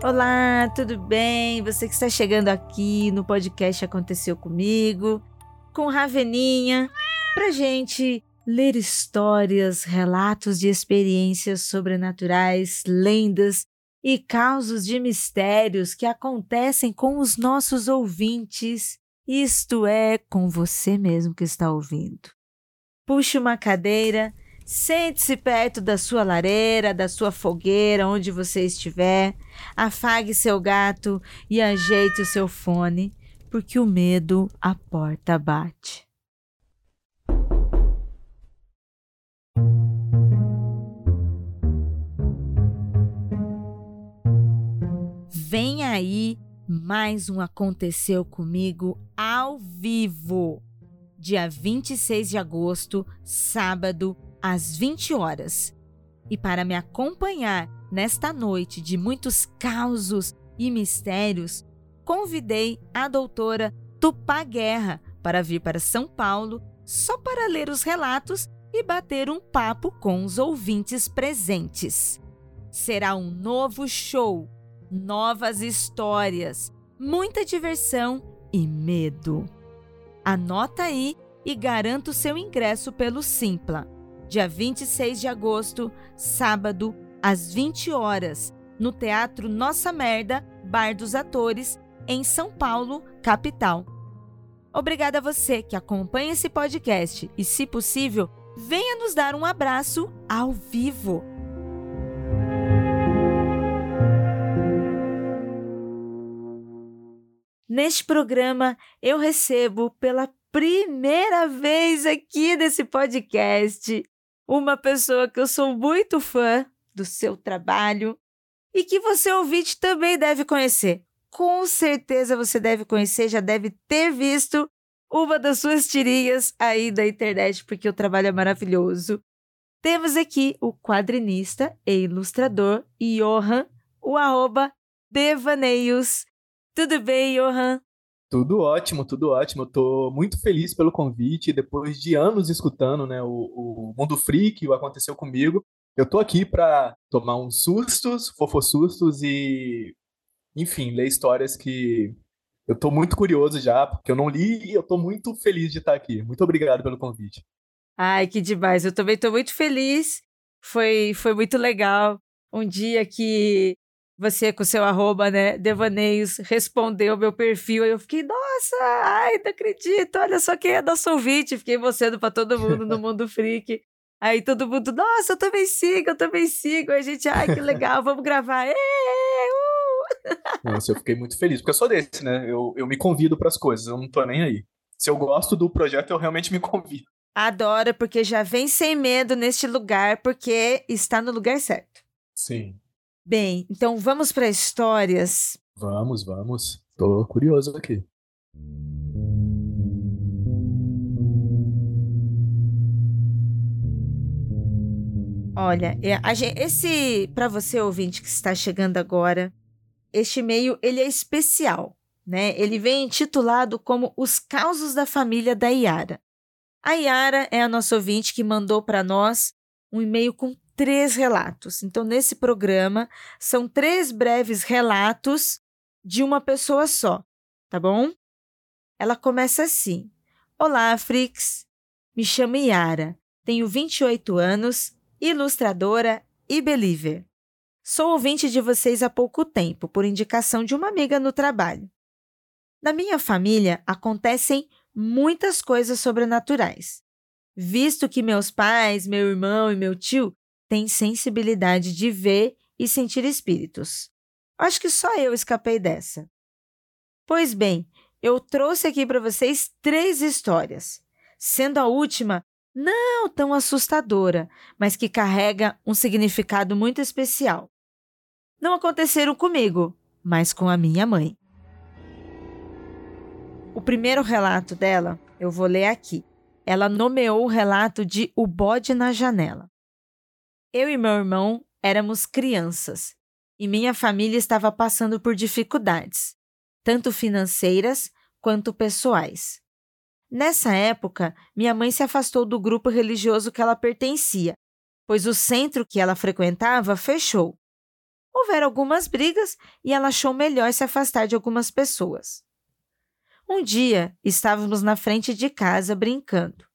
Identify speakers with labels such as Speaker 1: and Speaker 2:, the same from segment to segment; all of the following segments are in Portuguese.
Speaker 1: Olá, tudo bem? Você que está chegando aqui no podcast Aconteceu Comigo, com Raveninha, pra gente ler histórias, relatos de experiências sobrenaturais, lendas e causos de mistérios que acontecem com os nossos ouvintes, isto é, com você mesmo que está ouvindo. Puxe uma cadeira Sente-se perto da sua lareira, da sua fogueira, onde você estiver. Afague seu gato e ajeite o seu fone, porque o medo a porta bate. Vem aí mais um Aconteceu Comigo ao vivo. Dia 26 de agosto, sábado, às 20 horas. E para me acompanhar nesta noite de muitos causos e mistérios, convidei a doutora Tupá Guerra para vir para São Paulo só para ler os relatos e bater um papo com os ouvintes presentes. Será um novo show, novas histórias, muita diversão e medo. Anota aí e garanta o seu ingresso pelo Simpla dia 26 de agosto, sábado, às 20 horas, no Teatro Nossa Merda, Bar dos Atores, em São Paulo, capital. Obrigada a você que acompanha esse podcast e, se possível, venha nos dar um abraço ao vivo. Neste programa, eu recebo pela primeira vez aqui nesse podcast uma pessoa que eu sou muito fã do seu trabalho e que você ouvinte também deve conhecer. Com certeza você deve conhecer, já deve ter visto uma das suas tirinhas aí da internet, porque o trabalho é maravilhoso. Temos aqui o quadrinista e ilustrador Johan, o arroba Devaneios. Tudo bem, Johan?
Speaker 2: Tudo ótimo, tudo ótimo. Eu tô muito feliz pelo convite. Depois de anos escutando né, o, o Mundo Freak, o Aconteceu Comigo, eu tô aqui para tomar uns sustos, fofossustos e, enfim, ler histórias que eu tô muito curioso já, porque eu não li e eu tô muito feliz de estar aqui. Muito obrigado pelo convite.
Speaker 1: Ai, que demais. Eu também tô muito feliz. Foi, foi muito legal. Um dia que você com seu arroba, né, Devaneios, respondeu meu perfil, aí eu fiquei, nossa, ai, não acredito, olha só quem é nosso ouvinte, fiquei mostrando para todo mundo no Mundo Freak. Aí todo mundo, nossa, eu também sigo, eu também sigo. Aí a gente, ai, que legal, vamos gravar. Ê,
Speaker 2: uh! Nossa, eu fiquei muito feliz, porque eu sou desse, né? Eu, eu me convido para as coisas, eu não tô nem aí. Se eu gosto do projeto, eu realmente me convido.
Speaker 1: Adoro, porque já vem sem medo neste lugar, porque está no lugar certo.
Speaker 2: Sim.
Speaker 1: Bem, então vamos para histórias.
Speaker 2: Vamos, vamos. Tô curioso aqui.
Speaker 1: Olha, é, esse para você ouvinte que está chegando agora, este e-mail ele é especial, né? Ele vem intitulado como Os Causos da Família da Iara. A Iara é a nossa ouvinte que mandou para nós um e-mail com três relatos. Então, nesse programa, são três breves relatos de uma pessoa só, tá bom? Ela começa assim: Olá, Frix. Me chamo Yara, tenho 28 anos, ilustradora e believer. Sou ouvinte de vocês há pouco tempo, por indicação de uma amiga no trabalho. Na minha família acontecem muitas coisas sobrenaturais. Visto que meus pais, meu irmão e meu tio tem sensibilidade de ver e sentir espíritos. Acho que só eu escapei dessa. Pois bem, eu trouxe aqui para vocês três histórias, sendo a última não tão assustadora, mas que carrega um significado muito especial. Não aconteceram comigo, mas com a minha mãe. O primeiro relato dela eu vou ler aqui. Ela nomeou o relato de O Bode na Janela. Eu e meu irmão éramos crianças e minha família estava passando por dificuldades, tanto financeiras quanto pessoais. Nessa época, minha mãe se afastou do grupo religioso que ela pertencia, pois o centro que ela frequentava fechou. Houveram algumas brigas e ela achou melhor se afastar de algumas pessoas. Um dia estávamos na frente de casa brincando.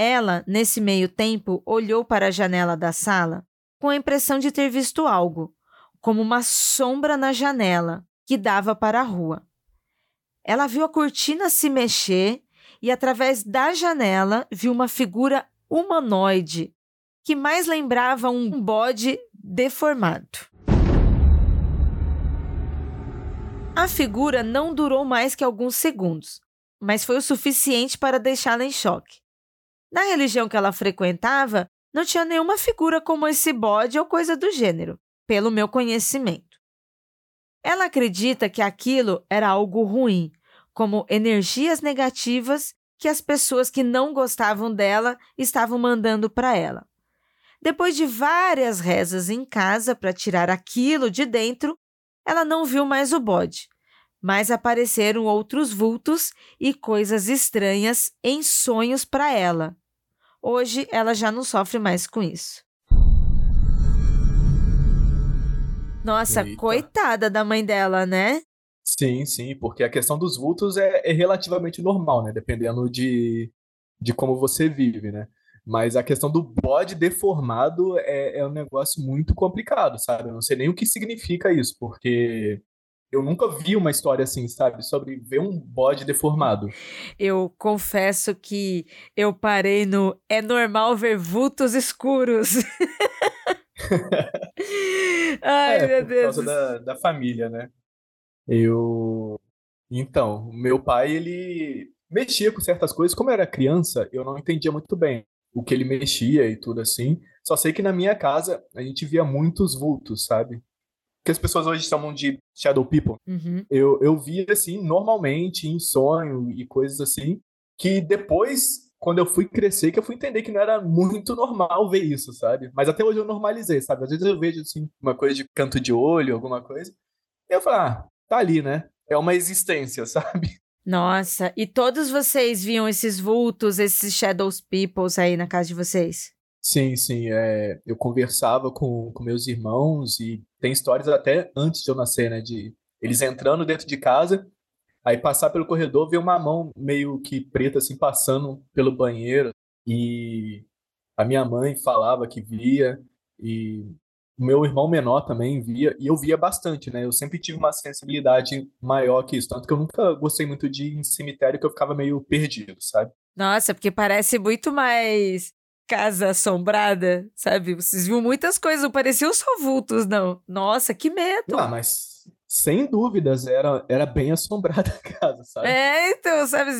Speaker 1: Ela, nesse meio tempo, olhou para a janela da sala com a impressão de ter visto algo, como uma sombra na janela que dava para a rua. Ela viu a cortina se mexer e, através da janela, viu uma figura humanoide que mais lembrava um bode deformado. A figura não durou mais que alguns segundos, mas foi o suficiente para deixá-la em choque. Na religião que ela frequentava, não tinha nenhuma figura como esse bode ou coisa do gênero, pelo meu conhecimento. Ela acredita que aquilo era algo ruim, como energias negativas que as pessoas que não gostavam dela estavam mandando para ela. Depois de várias rezas em casa para tirar aquilo de dentro, ela não viu mais o bode, mas apareceram outros vultos e coisas estranhas em sonhos para ela. Hoje ela já não sofre mais com isso. Nossa, Eita. coitada da mãe dela, né?
Speaker 2: Sim, sim, porque a questão dos vultos é, é relativamente normal, né? Dependendo de, de como você vive, né? Mas a questão do bode deformado é, é um negócio muito complicado, sabe? Eu não sei nem o que significa isso, porque eu nunca vi uma história assim, sabe? Sobre ver um bode deformado.
Speaker 1: Eu confesso que eu parei no é normal ver vultos escuros.
Speaker 2: Ai, é, meu Deus. Por causa da, da família, né? Eu. Então, meu pai, ele mexia com certas coisas. Como eu era criança, eu não entendia muito bem o que ele mexia e tudo assim. Só sei que na minha casa a gente via muitos vultos, sabe? Que as pessoas hoje chamam de shadow people.
Speaker 1: Uhum.
Speaker 2: Eu, eu via assim, normalmente, em sonho e coisas assim, que depois, quando eu fui crescer, que eu fui entender que não era muito normal ver isso, sabe? Mas até hoje eu normalizei, sabe? Às vezes eu vejo assim, uma coisa de canto de olho, alguma coisa, e eu falo, ah, tá ali, né? É uma existência, sabe?
Speaker 1: Nossa, e todos vocês viam esses vultos, esses shadows peoples aí na casa de vocês?
Speaker 2: Sim, sim. É, eu conversava com, com meus irmãos e tem histórias até antes de eu nascer, né? De eles entrando dentro de casa, aí passar pelo corredor, ver uma mão meio que preta assim passando pelo banheiro e a minha mãe falava que via e o meu irmão menor também via, e eu via bastante, né? Eu sempre tive uma sensibilidade maior que isso, tanto que eu nunca gostei muito de ir em cemitério, que eu ficava meio perdido, sabe?
Speaker 1: Nossa, porque parece muito mais casa assombrada, sabe? Vocês viram muitas coisas, não pareciam só vultos, não. Nossa, que medo!
Speaker 2: Ah, mas sem dúvidas era, era bem assombrada a casa, sabe?
Speaker 1: É, então, sabe?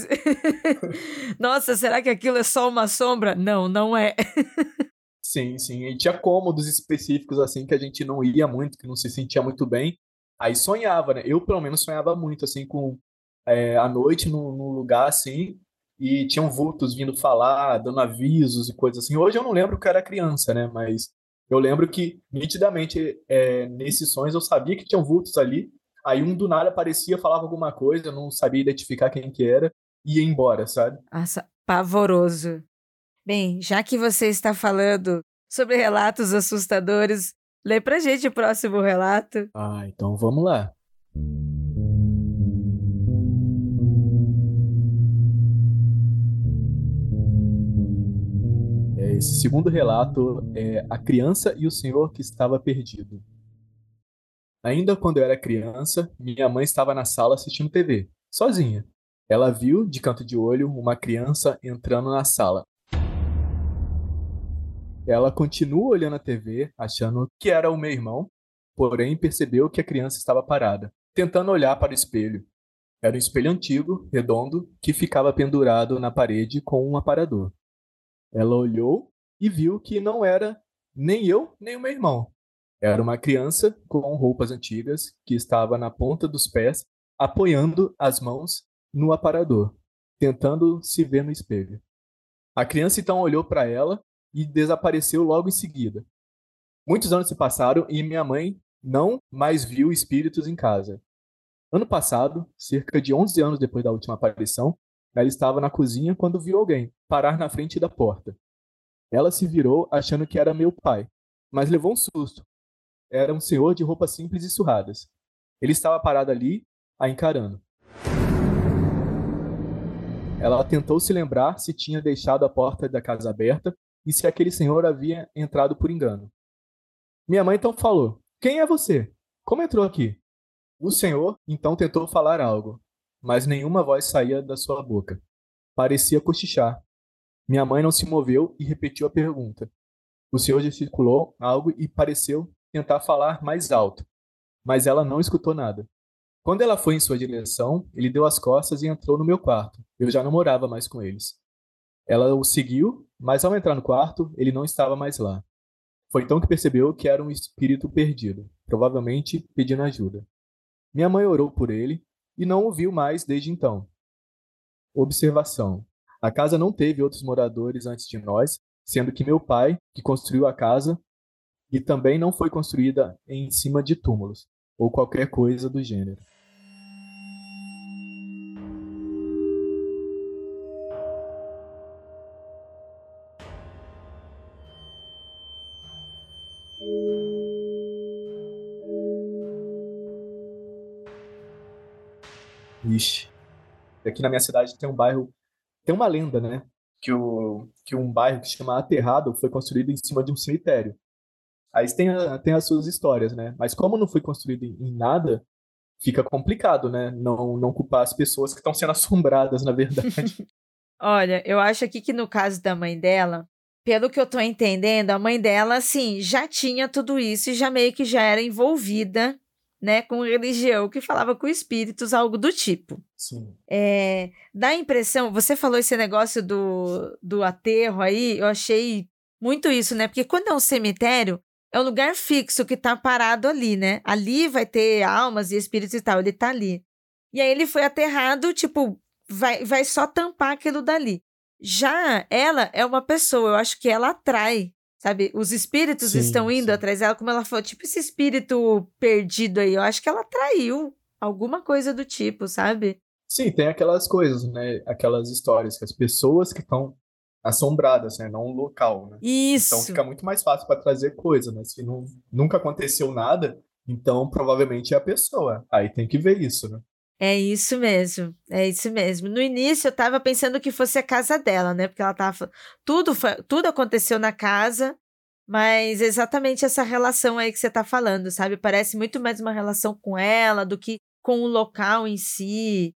Speaker 1: Nossa, será que aquilo é só uma sombra? Não, não é.
Speaker 2: Sim, sim. E tinha cômodos específicos, assim, que a gente não ia muito, que não se sentia muito bem. Aí sonhava, né? Eu, pelo menos, sonhava muito, assim, com é, a noite no, no, lugar, assim, e tinham vultos vindo falar, dando avisos e coisas assim. Hoje eu não lembro que eu era criança, né? Mas eu lembro que, nitidamente, é, nesses sonhos eu sabia que tinham vultos ali. Aí um do nada aparecia, falava alguma coisa, eu não sabia identificar quem que era, e ia embora, sabe?
Speaker 1: Nossa, pavoroso. Bem, já que você está falando sobre relatos assustadores, lê pra gente o próximo relato.
Speaker 2: Ah, então vamos lá. Esse segundo relato é A Criança e o Senhor que Estava Perdido. Ainda quando eu era criança, minha mãe estava na sala assistindo TV, sozinha. Ela viu, de canto de olho, uma criança entrando na sala. Ela continua olhando a TV, achando que era o meu irmão, porém percebeu que a criança estava parada, tentando olhar para o espelho. Era um espelho antigo, redondo, que ficava pendurado na parede com um aparador. Ela olhou e viu que não era nem eu, nem o meu irmão. Era uma criança com roupas antigas que estava na ponta dos pés, apoiando as mãos no aparador, tentando se ver no espelho. A criança então olhou para ela e desapareceu logo em seguida. Muitos anos se passaram e minha mãe não mais viu espíritos em casa. Ano passado, cerca de 11 anos depois da última aparição, ela estava na cozinha quando viu alguém parar na frente da porta. Ela se virou achando que era meu pai, mas levou um susto, era um senhor de roupas simples e surradas. Ele estava parado ali, a encarando. Ela tentou se lembrar se tinha deixado a porta da casa aberta e se aquele senhor havia entrado por engano. Minha mãe então falou: Quem é você? Como entrou aqui? O senhor então tentou falar algo, mas nenhuma voz saía da sua boca. Parecia cochichar. Minha mãe não se moveu e repetiu a pergunta. O senhor gesticulou algo e pareceu tentar falar mais alto, mas ela não escutou nada. Quando ela foi em sua direção, ele deu as costas e entrou no meu quarto. Eu já não morava mais com eles. Ela o seguiu, mas ao entrar no quarto, ele não estava mais lá. Foi então que percebeu que era um espírito perdido, provavelmente pedindo ajuda. Minha mãe orou por ele e não o viu mais desde então. Observação: a casa não teve outros moradores antes de nós, sendo que meu pai, que construiu a casa, e também não foi construída em cima de túmulos ou qualquer coisa do gênero. Ixi. Aqui na minha cidade tem um bairro, tem uma lenda, né? Que, o, que um bairro que se chama Aterrado foi construído em cima de um cemitério. Aí tem, tem as suas histórias, né? Mas como não foi construído em, em nada, fica complicado, né? Não, não culpar as pessoas que estão sendo assombradas, na verdade.
Speaker 1: Olha, eu acho aqui que no caso da mãe dela, pelo que eu tô entendendo, a mãe dela, assim, já tinha tudo isso e já meio que já era envolvida né, com religião que falava com espíritos, algo do tipo.
Speaker 2: Sim.
Speaker 1: É, dá a impressão, você falou esse negócio do, do aterro aí, eu achei muito isso, né? Porque quando é um cemitério, é um lugar fixo que tá parado ali, né? Ali vai ter almas e espíritos e tal, ele tá ali. E aí ele foi aterrado, tipo, vai, vai só tampar aquilo dali. Já ela é uma pessoa, eu acho que ela atrai Sabe, os espíritos sim, estão indo sim. atrás dela, como ela falou, tipo esse espírito perdido aí. Eu acho que ela traiu alguma coisa do tipo, sabe?
Speaker 2: Sim, tem aquelas coisas, né? Aquelas histórias que as pessoas que estão assombradas, né? Não o local, né?
Speaker 1: Isso.
Speaker 2: Então fica muito mais fácil para trazer coisa, né? Se não, nunca aconteceu nada, então provavelmente é a pessoa. Aí tem que ver isso, né?
Speaker 1: É isso mesmo, é isso mesmo. No início eu tava pensando que fosse a casa dela, né? Porque ela tava. Tudo, foi, tudo aconteceu na casa, mas exatamente essa relação aí que você tá falando, sabe? Parece muito mais uma relação com ela do que com o local em si.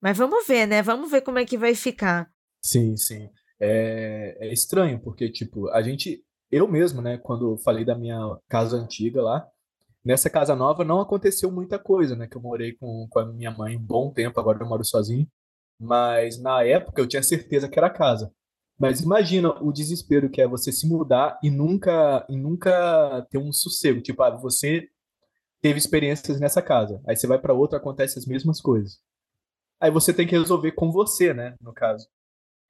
Speaker 1: Mas vamos ver, né? Vamos ver como é que vai ficar.
Speaker 2: Sim, sim. É, é estranho, porque, tipo, a gente. Eu mesmo, né, quando falei da minha casa antiga lá, Nessa casa nova não aconteceu muita coisa, né? Que eu morei com, com a minha mãe um bom tempo, agora eu moro sozinho. Mas na época eu tinha certeza que era casa. Mas imagina o desespero que é você se mudar e nunca e nunca ter um sossego. Tipo, ah, você teve experiências nessa casa. Aí você vai para outra, acontece as mesmas coisas. Aí você tem que resolver com você, né, no caso.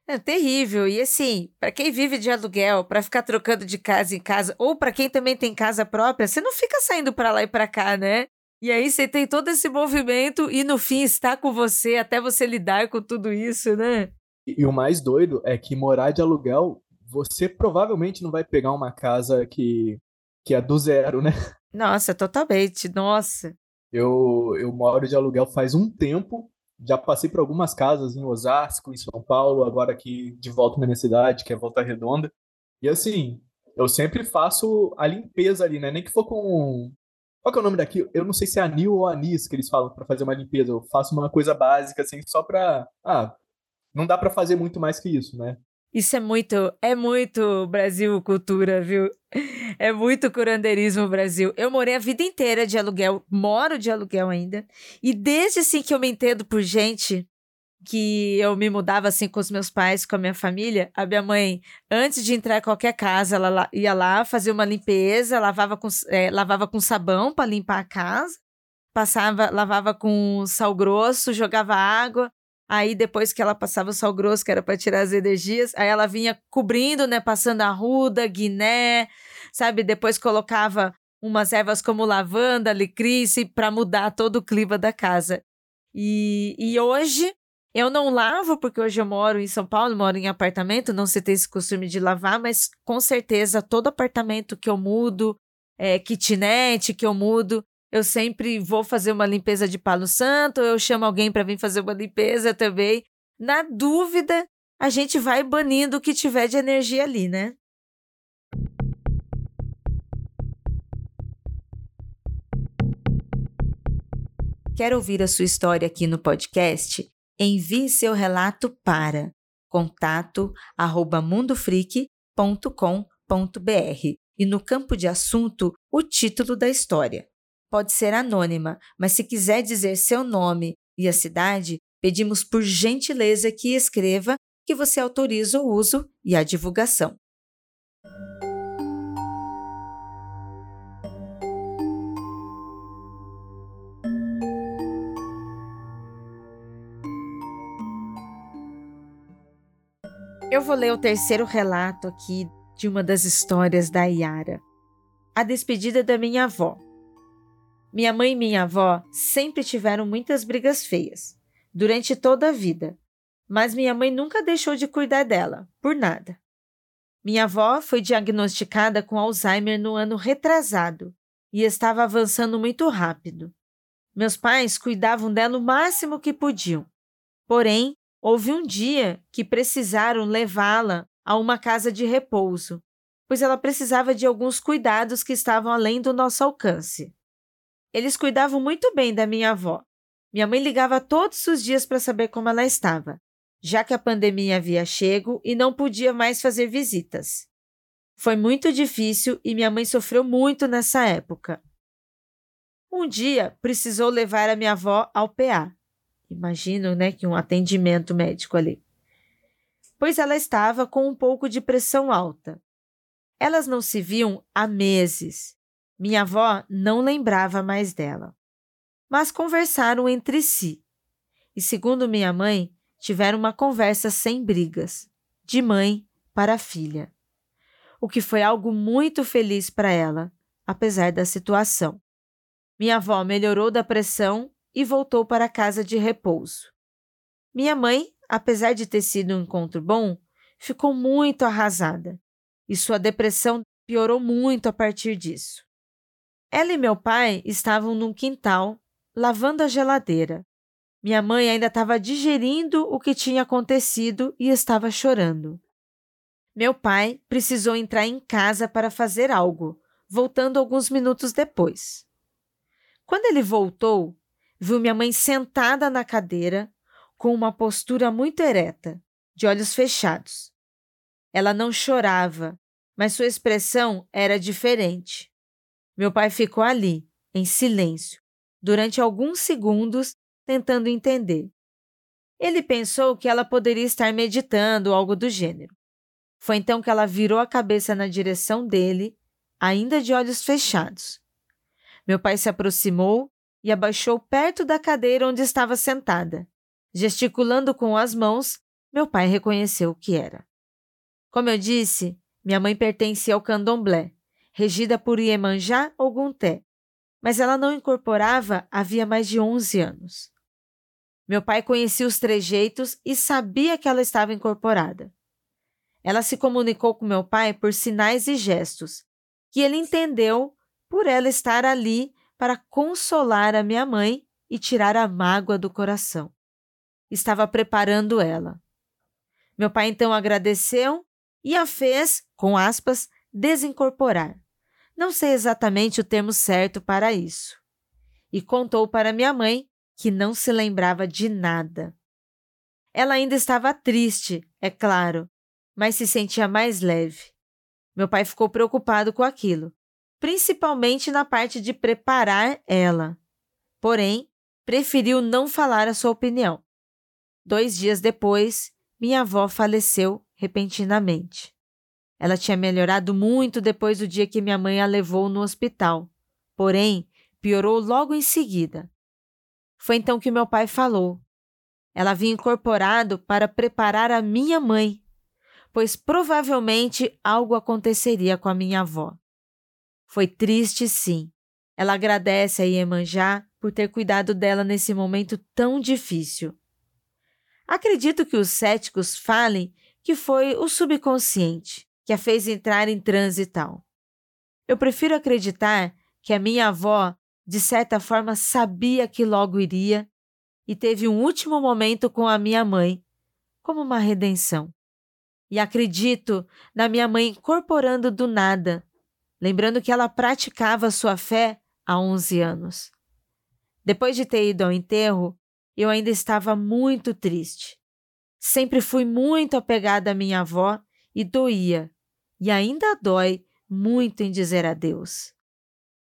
Speaker 1: É terrível. E assim, para quem vive de aluguel, para ficar trocando de casa em casa, ou para quem também tem casa própria, você não fica saindo para lá e para cá, né? E aí você tem todo esse movimento e no fim está com você até você lidar com tudo isso, né?
Speaker 2: E, e o mais doido é que morar de aluguel, você provavelmente não vai pegar uma casa que, que é do zero, né?
Speaker 1: Nossa, totalmente. Nossa.
Speaker 2: Eu, eu moro de aluguel faz um tempo já passei por algumas casas em Osasco, em São Paulo, agora aqui de volta na minha cidade, que é Volta Redonda. E assim, eu sempre faço a limpeza ali, né? Nem que for com. Qual que é o nome daqui? Eu não sei se é anil ou anis que eles falam para fazer uma limpeza. Eu faço uma coisa básica, assim, só pra. Ah, não dá para fazer muito mais que isso, né?
Speaker 1: Isso é muito, é muito Brasil cultura, viu? É muito curandeirismo Brasil. Eu morei a vida inteira de aluguel, moro de aluguel ainda. E desde assim que eu me entendo por gente, que eu me mudava assim com os meus pais, com a minha família, a minha mãe, antes de entrar em qualquer casa, ela ia lá fazer uma limpeza, lavava com, é, lavava com sabão para limpar a casa, passava, lavava com sal grosso, jogava água, Aí depois que ela passava o sal grosso, que era para tirar as energias, aí ela vinha cobrindo, né, passando arruda, guiné, sabe? Depois colocava umas ervas como lavanda, licríce para mudar todo o clima da casa. E, e hoje eu não lavo porque hoje eu moro em São Paulo, moro em apartamento, não se tem esse costume de lavar, mas com certeza todo apartamento que eu mudo, é, kitnet que eu mudo, eu sempre vou fazer uma limpeza de palo santo, eu chamo alguém para vir fazer uma limpeza também. Na dúvida, a gente vai banindo o que tiver de energia ali, né? Quer ouvir a sua história aqui no podcast? Envie seu relato para contato@mundofreak.com.br e no campo de assunto o título da história. Pode ser anônima, mas se quiser dizer seu nome e a cidade, pedimos por gentileza que escreva que você autoriza o uso e a divulgação. Eu vou ler o terceiro relato aqui de uma das histórias da Yara. A despedida da minha avó. Minha mãe e minha avó sempre tiveram muitas brigas feias, durante toda a vida, mas minha mãe nunca deixou de cuidar dela, por nada. Minha avó foi diagnosticada com Alzheimer no ano retrasado e estava avançando muito rápido. Meus pais cuidavam dela o máximo que podiam. Porém, Houve um dia que precisaram levá-la a uma casa de repouso, pois ela precisava de alguns cuidados que estavam além do nosso alcance. Eles cuidavam muito bem da minha avó. Minha mãe ligava todos os dias para saber como ela estava, já que a pandemia havia chego e não podia mais fazer visitas. Foi muito difícil e minha mãe sofreu muito nessa época. Um dia precisou levar a minha avó ao PA, Imagino, né, que um atendimento médico ali. Pois ela estava com um pouco de pressão alta. Elas não se viam há meses. Minha avó não lembrava mais dela. Mas conversaram entre si. E, segundo minha mãe, tiveram uma conversa sem brigas, de mãe para filha. O que foi algo muito feliz para ela, apesar da situação. Minha avó melhorou da pressão e voltou para a casa de repouso. Minha mãe, apesar de ter sido um encontro bom, ficou muito arrasada e sua depressão piorou muito a partir disso. Ela e meu pai estavam num quintal, lavando a geladeira. Minha mãe ainda estava digerindo o que tinha acontecido e estava chorando. Meu pai precisou entrar em casa para fazer algo, voltando alguns minutos depois. Quando ele voltou, viu minha mãe sentada na cadeira, com uma postura muito ereta, de olhos fechados. Ela não chorava, mas sua expressão era diferente. Meu pai ficou ali, em silêncio, durante alguns segundos, tentando entender. Ele pensou que ela poderia estar meditando algo do gênero. Foi então que ela virou a cabeça na direção dele, ainda de olhos fechados. Meu pai se aproximou e abaixou perto da cadeira onde estava sentada. Gesticulando com as mãos, meu pai reconheceu o que era. Como eu disse, minha mãe pertencia ao candomblé, regida por Iemanjá ou Gunté, mas ela não incorporava havia mais de 11 anos. Meu pai conhecia os trejeitos e sabia que ela estava incorporada. Ela se comunicou com meu pai por sinais e gestos, que ele entendeu por ela estar ali para consolar a minha mãe e tirar a mágoa do coração. Estava preparando ela. Meu pai então agradeceu e a fez, com aspas, desincorporar. Não sei exatamente o termo certo para isso. E contou para minha mãe que não se lembrava de nada. Ela ainda estava triste, é claro, mas se sentia mais leve. Meu pai ficou preocupado com aquilo principalmente na parte de preparar ela. Porém, preferiu não falar a sua opinião. Dois dias depois, minha avó faleceu repentinamente. Ela tinha melhorado muito depois do dia que minha mãe a levou no hospital, porém, piorou logo em seguida. Foi então que meu pai falou. Ela havia incorporado para preparar a minha mãe, pois provavelmente algo aconteceria com a minha avó. Foi triste, sim. Ela agradece a Iemanjá por ter cuidado dela nesse momento tão difícil. Acredito que os céticos falem que foi o subconsciente que a fez entrar em transe tal. Eu prefiro acreditar que a minha avó, de certa forma, sabia que logo iria e teve um último momento com a minha mãe, como uma redenção. E acredito na minha mãe incorporando do nada, lembrando que ela praticava sua fé há 11 anos. Depois de ter ido ao enterro, eu ainda estava muito triste. Sempre fui muito apegada à minha avó e doía, e ainda dói muito em dizer adeus.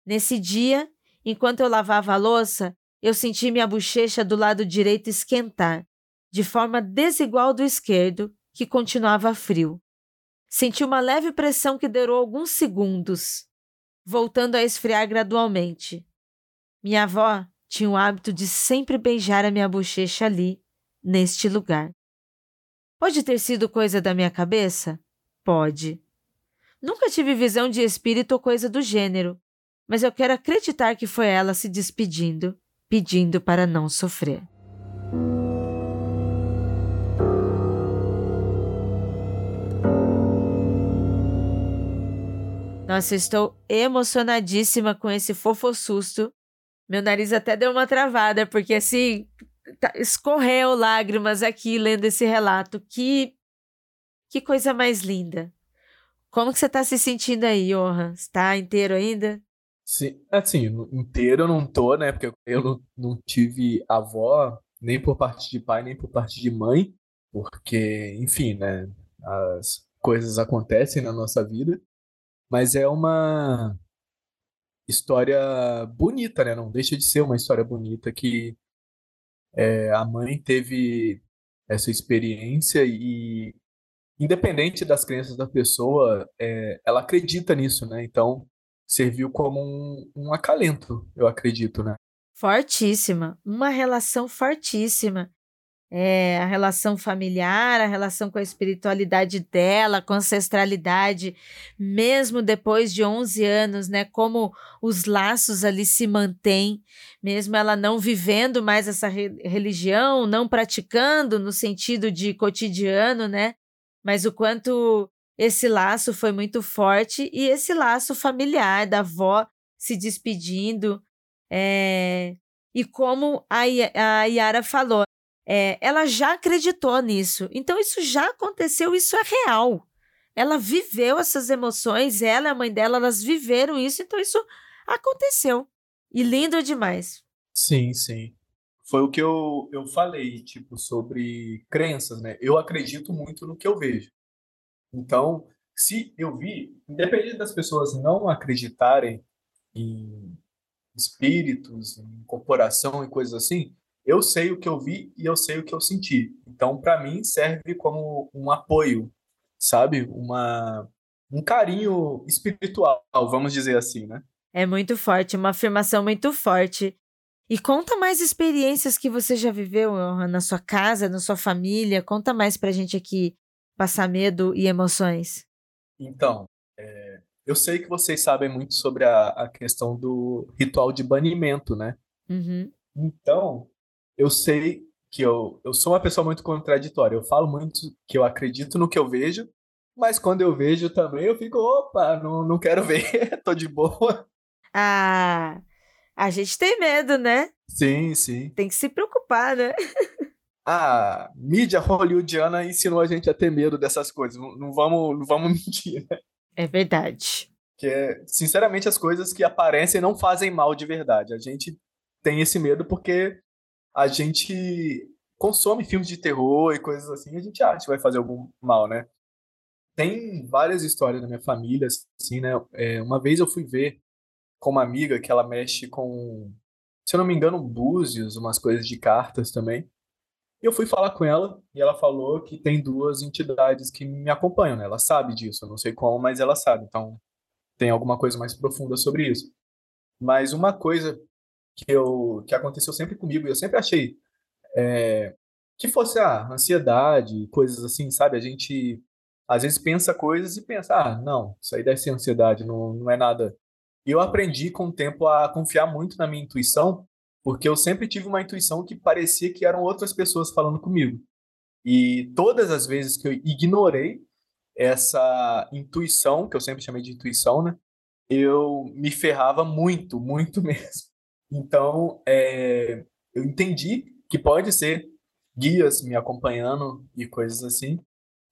Speaker 1: Nesse dia, enquanto eu lavava a louça, eu senti minha bochecha do lado direito esquentar, de forma desigual do esquerdo, que continuava frio. Senti uma leve pressão que durou alguns segundos, voltando a esfriar gradualmente. Minha avó tinha o hábito de sempre beijar a minha bochecha ali, neste lugar. Pode ter sido coisa da minha cabeça? Pode. Nunca tive visão de espírito ou coisa do gênero, mas eu quero acreditar que foi ela se despedindo, pedindo para não sofrer. Nossa, estou emocionadíssima com esse fofo susto. Meu nariz até deu uma travada, porque assim, tá, escorreu lágrimas aqui lendo esse relato. Que, que coisa mais linda. Como que você está se sentindo aí, Johan? Está inteiro ainda?
Speaker 2: Sim, assim, inteiro eu não tô, né? Porque eu não, não tive avó, nem por parte de pai, nem por parte de mãe, porque, enfim, né? As coisas acontecem na nossa vida. Mas é uma história bonita, né? Não deixa de ser uma história bonita que é, a mãe teve essa experiência e, independente das crenças da pessoa, é, ela acredita nisso, né? Então, serviu como um, um acalento, eu acredito, né?
Speaker 1: Fortíssima, uma relação fortíssima é, a relação familiar, a relação com a espiritualidade dela, com a ancestralidade, mesmo depois de 11 anos, né? Como os laços ali se mantêm, mesmo ela não vivendo mais essa re religião, não praticando no sentido de cotidiano, né? Mas o quanto esse laço foi muito forte e esse laço familiar da avó se despedindo. É, e como a, a Yara falou, é, ela já acreditou nisso. Então, isso já aconteceu, isso é real. Ela viveu essas emoções, ela e a mãe dela, elas viveram isso, então isso aconteceu. E lindo demais.
Speaker 2: Sim, sim. Foi o que eu, eu falei, tipo, sobre crenças, né? Eu acredito muito no que eu vejo. Então, se eu vi, independente das pessoas não acreditarem em espíritos, em corporação e coisas assim, eu sei o que eu vi e eu sei o que eu senti. Então, para mim, serve como um apoio, sabe? Uma, um carinho espiritual, vamos dizer assim, né?
Speaker 1: É muito forte, uma afirmação muito forte. E conta mais experiências que você já viveu na sua casa, na sua família. Conta mais pra gente aqui passar medo e emoções.
Speaker 2: Então, é, eu sei que vocês sabem muito sobre a, a questão do ritual de banimento, né?
Speaker 1: Uhum.
Speaker 2: Então, eu sei que eu, eu sou uma pessoa muito contraditória. Eu falo muito que eu acredito no que eu vejo, mas quando eu vejo também eu fico, opa, não, não quero ver, tô de boa.
Speaker 1: Ah, a gente tem medo, né?
Speaker 2: Sim, sim.
Speaker 1: Tem que se preocupar, né?
Speaker 2: a mídia hollywoodiana ensinou a gente a ter medo dessas coisas. Não, não vamos, não vamos mentir, né?
Speaker 1: É verdade.
Speaker 2: Que é, sinceramente, as coisas que aparecem não fazem mal de verdade. A gente tem esse medo porque a gente consome filmes de terror e coisas assim, a gente acha que vai fazer algum mal, né? Tem várias histórias na minha família, assim, né? É, uma vez eu fui ver com uma amiga que ela mexe com, se eu não me engano, búzios, umas coisas de cartas também. E eu fui falar com ela e ela falou que tem duas entidades que me acompanham, né? Ela sabe disso, eu não sei como, mas ela sabe. Então, tem alguma coisa mais profunda sobre isso. Mas uma coisa que, eu, que aconteceu sempre comigo, e eu sempre achei é, que fosse a ah, ansiedade, coisas assim, sabe? A gente às vezes pensa coisas e pensa, ah, não, isso aí deve ser ansiedade, não, não é nada. E eu aprendi com o tempo a confiar muito na minha intuição, porque eu sempre tive uma intuição que parecia que eram outras pessoas falando comigo. E todas as vezes que eu ignorei essa intuição, que eu sempre chamei de intuição, né? eu me ferrava muito, muito mesmo. Então, é, eu entendi que pode ser guias me acompanhando e coisas assim.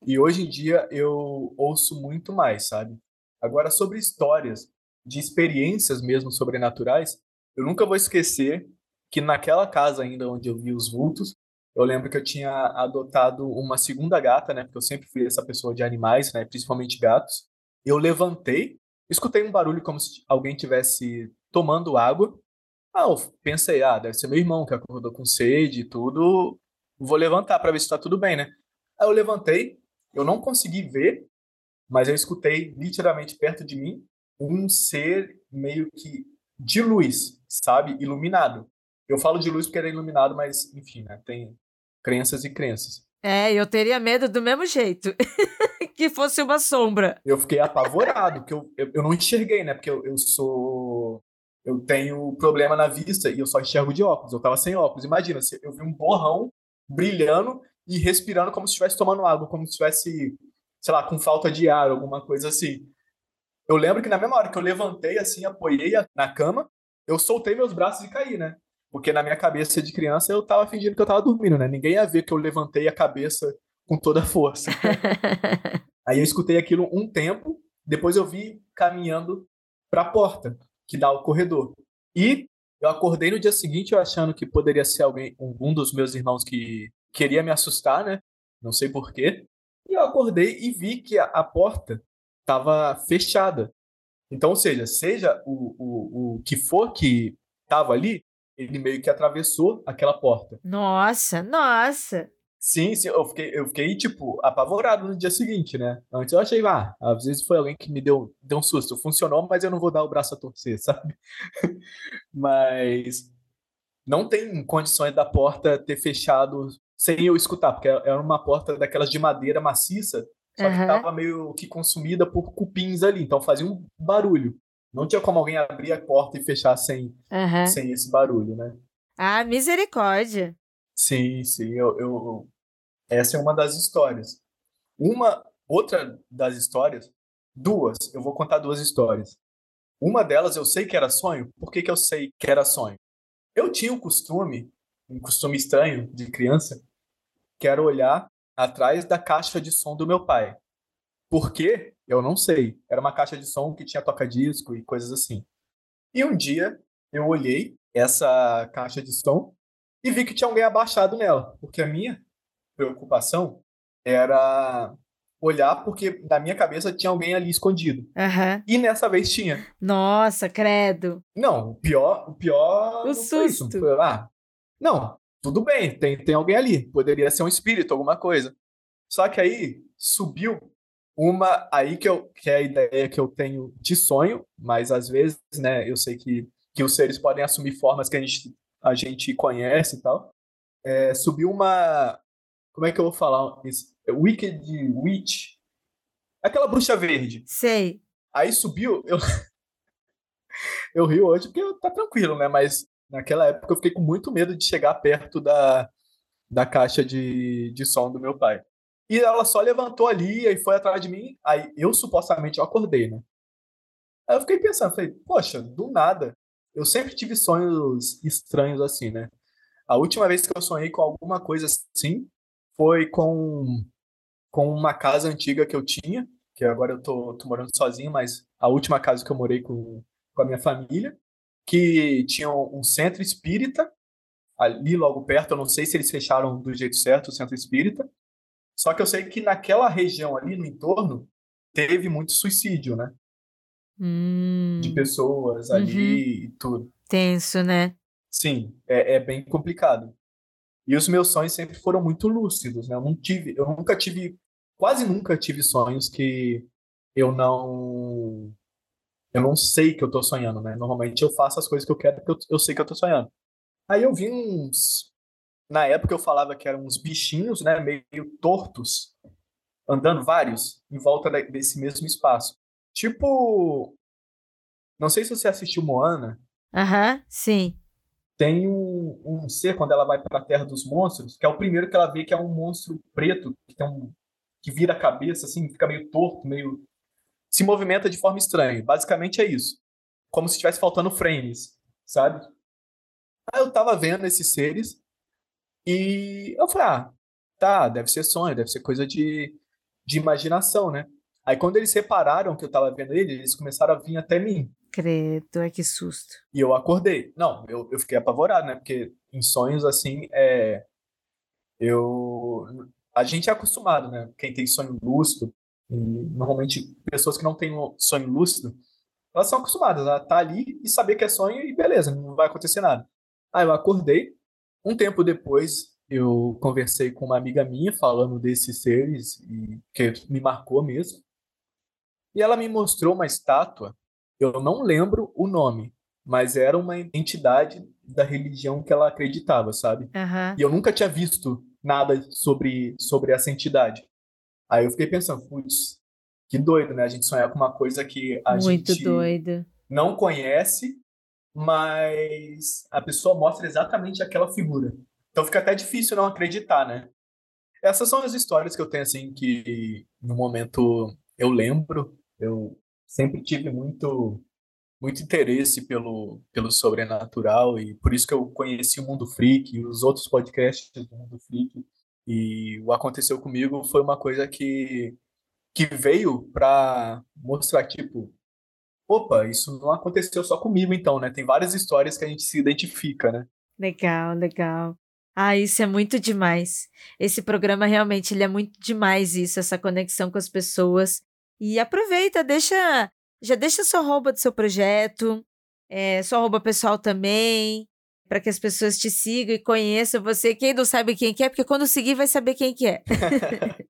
Speaker 2: E hoje em dia eu ouço muito mais, sabe? Agora, sobre histórias, de experiências mesmo sobrenaturais, eu nunca vou esquecer que naquela casa ainda onde eu vi os vultos, eu lembro que eu tinha adotado uma segunda gata, né? Porque eu sempre fui essa pessoa de animais, né? Principalmente gatos. Eu levantei, escutei um barulho como se alguém tivesse tomando água. Ah, eu pensei, ah, deve ser meu irmão que acordou com sede e tudo. Vou levantar para ver se tá tudo bem, né? Aí eu levantei, eu não consegui ver, mas eu escutei literalmente perto de mim um ser meio que de luz, sabe? Iluminado. Eu falo de luz porque era iluminado, mas enfim, né? Tem crenças e crenças.
Speaker 1: É, eu teria medo do mesmo jeito. que fosse uma sombra.
Speaker 2: Eu fiquei apavorado, porque eu, eu, eu não enxerguei, né? Porque eu, eu sou. Eu tenho problema na vista e eu só enxergo de óculos. Eu tava sem óculos. Imagina, eu vi um borrão brilhando e respirando como se estivesse tomando água, como se estivesse, sei lá, com falta de ar, alguma coisa assim. Eu lembro que na mesma hora que eu levantei, assim, apoiei na cama, eu soltei meus braços e caí, né? Porque na minha cabeça de criança eu tava fingindo que eu tava dormindo, né? Ninguém ia ver que eu levantei a cabeça com toda a força. Aí eu escutei aquilo um tempo, depois eu vi caminhando para a porta que dá ao corredor. E eu acordei no dia seguinte eu achando que poderia ser alguém, um dos meus irmãos que queria me assustar, né? Não sei porquê. E eu acordei e vi que a, a porta estava fechada. Então, ou seja, seja o, o, o que for que estava ali, ele meio que atravessou aquela porta.
Speaker 1: Nossa, nossa!
Speaker 2: Sim, sim, eu fiquei, eu fiquei, tipo, apavorado no dia seguinte, né? Antes eu achei, ah, às vezes foi alguém que me deu, deu um susto. Funcionou, mas eu não vou dar o braço a torcer, sabe? mas não tem condições da porta ter fechado sem eu escutar, porque era uma porta daquelas de madeira maciça, só que tava meio que consumida por cupins ali, então fazia um barulho. Não tinha como alguém abrir a porta e fechar sem, uhum. sem esse barulho, né?
Speaker 1: Ah, misericórdia.
Speaker 2: Sim, sim, eu, eu, essa é uma das histórias. Uma outra das histórias, duas, eu vou contar duas histórias. Uma delas eu sei que era sonho. Por que, que eu sei que era sonho? Eu tinha um costume, um costume estranho de criança, que era olhar atrás da caixa de som do meu pai. Por quê? Eu não sei. Era uma caixa de som que tinha toca-disco e coisas assim. E um dia eu olhei essa caixa de som e vi que tinha alguém abaixado nela, porque a minha preocupação era olhar porque na minha cabeça tinha alguém ali escondido.
Speaker 1: Uhum.
Speaker 2: E nessa vez tinha.
Speaker 1: Nossa, credo.
Speaker 2: Não, o pior, o pior.
Speaker 1: O susto.
Speaker 2: Foi, ah, não, tudo bem, tem, tem alguém ali. Poderia ser um espírito, alguma coisa. Só que aí subiu uma aí que, eu, que é a ideia que eu tenho de sonho, mas às vezes, né, eu sei que, que os seres podem assumir formas que a gente, a gente conhece e tal. É, subiu uma, como é que eu vou falar isso? É Wicked Witch. Aquela bruxa verde.
Speaker 1: Sei.
Speaker 2: Aí subiu, eu. eu rio hoje porque tá tranquilo, né? Mas naquela época eu fiquei com muito medo de chegar perto da, da caixa de, de som do meu pai. E ela só levantou ali e foi atrás de mim. Aí eu supostamente eu acordei, né? Aí eu fiquei pensando, falei, poxa, do nada. Eu sempre tive sonhos estranhos assim, né? A última vez que eu sonhei com alguma coisa assim foi com, com uma casa antiga que eu tinha, que agora eu tô, tô morando sozinho, mas a última casa que eu morei com, com a minha família, que tinha um centro espírita ali logo perto, eu não sei se eles fecharam do jeito certo o centro espírita, só que eu sei que naquela região ali no entorno teve muito suicídio, né?
Speaker 1: Hum.
Speaker 2: De pessoas ali uhum. e tudo.
Speaker 1: Tenso, né?
Speaker 2: Sim, é, é bem complicado. E os meus sonhos sempre foram muito lúcidos, né? Eu não tive, eu nunca tive, quase nunca tive sonhos que eu não eu não sei que eu tô sonhando, né? Normalmente eu faço as coisas que eu quero porque eu, eu sei que eu tô sonhando. Aí eu vi uns na época eu falava que eram uns bichinhos, né, meio tortos, andando vários em volta desse mesmo espaço. Tipo, não sei se você assistiu Moana.
Speaker 1: Aham, sim
Speaker 2: tem um, um ser quando ela vai para a Terra dos Monstros, que é o primeiro que ela vê que é um monstro preto que tem um que vira a cabeça assim, fica meio torto, meio se movimenta de forma estranha. Basicamente é isso. Como se estivesse faltando frames, sabe? Aí eu tava vendo esses seres e eu falei, ah, tá, deve ser sonho, deve ser coisa de, de imaginação, né? Aí quando eles repararam que eu tava vendo ele, eles começaram a vir até mim.
Speaker 1: Credo, é que susto.
Speaker 2: E eu acordei. Não, eu, eu fiquei apavorado, né? Porque em sonhos assim, é. Eu. A gente é acostumado, né? Quem tem sonho lúcido, e normalmente pessoas que não têm sonho lúcido, elas são acostumadas a estar tá ali e saber que é sonho e beleza, não vai acontecer nada. Aí eu acordei. Um tempo depois, eu conversei com uma amiga minha falando desses seres, e, que me marcou mesmo. E ela me mostrou uma estátua, eu não lembro o nome, mas era uma entidade da religião que ela acreditava, sabe?
Speaker 1: Uhum.
Speaker 2: E eu nunca tinha visto nada sobre, sobre essa entidade. Aí eu fiquei pensando, putz, que doido, né? A gente sonhar com uma coisa que a
Speaker 1: Muito
Speaker 2: gente
Speaker 1: doido.
Speaker 2: não conhece, mas a pessoa mostra exatamente aquela figura. Então fica até difícil não acreditar, né? Essas são as histórias que eu tenho, assim, que no momento eu lembro eu sempre tive muito muito interesse pelo, pelo sobrenatural e por isso que eu conheci o Mundo Freak e os outros podcasts do Mundo Freak e o aconteceu comigo foi uma coisa que que veio para mostrar tipo opa isso não aconteceu só comigo então né? Tem várias histórias que a gente se identifica né?
Speaker 1: Legal legal. Ah, isso é muito demais. Esse programa realmente ele é muito demais isso, essa conexão com as pessoas. E aproveita, deixa, já deixa sua roupa do seu projeto, é, sua roupa pessoal também, para que as pessoas te sigam e conheçam você. Quem não sabe quem que é, porque quando seguir vai saber quem que é.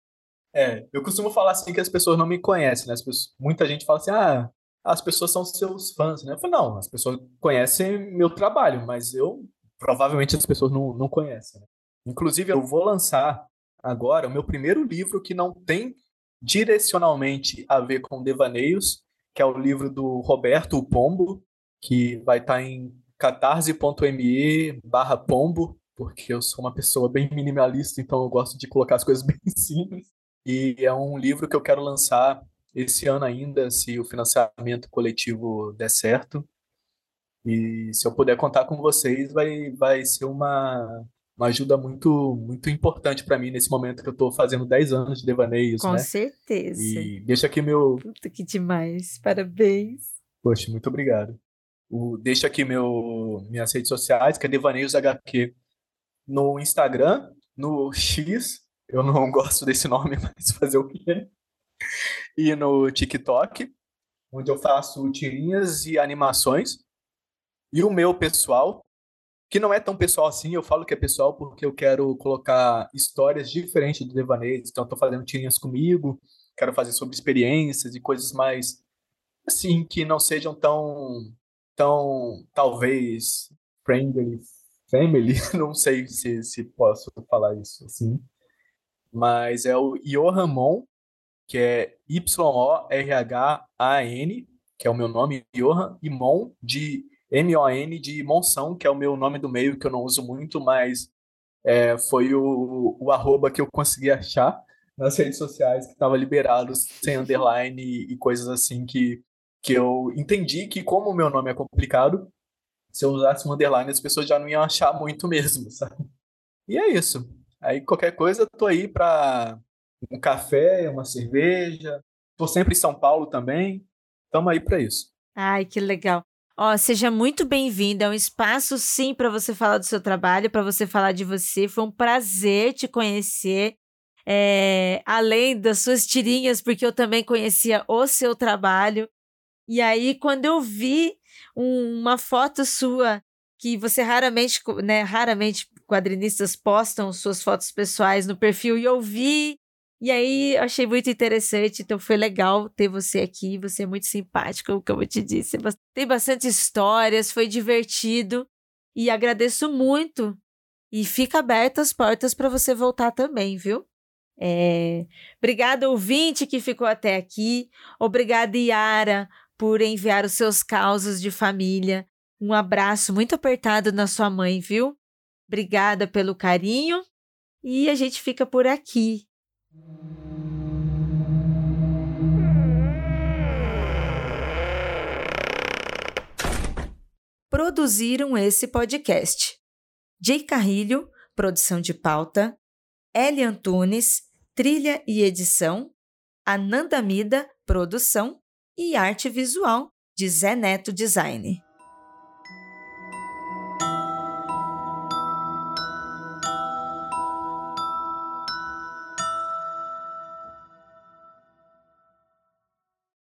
Speaker 2: é, eu costumo falar assim que as pessoas não me conhecem, né? Pessoas, muita gente fala assim, ah, as pessoas são seus fãs, né? Eu falo, não, as pessoas conhecem meu trabalho, mas eu, provavelmente as pessoas não, não conhecem. Né? Inclusive, eu vou lançar agora o meu primeiro livro que não tem direcionalmente a ver com devaneios, que é o livro do Roberto Pombo, que vai estar tá em catarse.me barra pombo, porque eu sou uma pessoa bem minimalista, então eu gosto de colocar as coisas bem simples. E é um livro que eu quero lançar esse ano ainda, se o financiamento coletivo der certo. E se eu puder contar com vocês, vai, vai ser uma, uma ajuda muito muito importante para mim nesse momento que eu estou fazendo 10 anos de devaneios,
Speaker 1: Com
Speaker 2: né?
Speaker 1: certeza.
Speaker 2: E deixa aqui meu...
Speaker 1: Puta que demais, parabéns.
Speaker 2: Poxa, muito obrigado. O, deixa aqui meu, minhas redes sociais, que é Devaneios HQ. No Instagram, no X, eu não gosto desse nome, mas fazer o quê? E no TikTok, onde eu faço tirinhas e animações. E o meu pessoal, que não é tão pessoal assim, eu falo que é pessoal porque eu quero colocar histórias diferentes do devaneios, então estou fazendo tirinhas comigo, quero fazer sobre experiências e coisas mais assim que não sejam tão tão talvez friendly family, não sei se, se posso falar isso assim, mas é o Johan que é Y-O-R-H-A-N, que é o meu nome, Johan, e Mon, de M-O-N de Monção, que é o meu nome do meio, que eu não uso muito, mas é, foi o, o arroba que eu consegui achar nas redes sociais, que estava liberado, sem underline e, coisas assim, que, que eu entendi que, como o meu nome é complicado, se eu usasse um underline, as pessoas já não iam achar muito mesmo, sabe? E é isso. Aí, qualquer coisa, tô aí para um café, uma cerveja. Tô sempre em São Paulo também. Tamo aí para isso.
Speaker 1: Ai, que legal. Ó, seja muito bem-vindo. É um espaço, sim, para você falar do seu trabalho, para você falar de você. Foi um prazer te conhecer. É, além das suas tirinhas, porque eu também conhecia o seu trabalho. E aí, quando eu vi um, uma foto sua, que você raramente, né, raramente quadrinistas postam suas fotos pessoais no perfil, e eu vi e aí, achei muito interessante, então foi legal ter você aqui, você é muito simpático, como eu te disse. Tem bastante histórias, foi divertido e agradeço muito. E fica aberta as portas para você voltar também, viu? É... Obrigada, ouvinte, que ficou até aqui. Obrigada, Yara, por enviar os seus causos de família. Um abraço muito apertado na sua mãe, viu? Obrigada pelo carinho e a gente fica por aqui. Produziram esse podcast: Jay Carrilho, produção de pauta, Eli Antunes, trilha e edição, Ananda Mida, produção e arte visual de Zé Neto Design.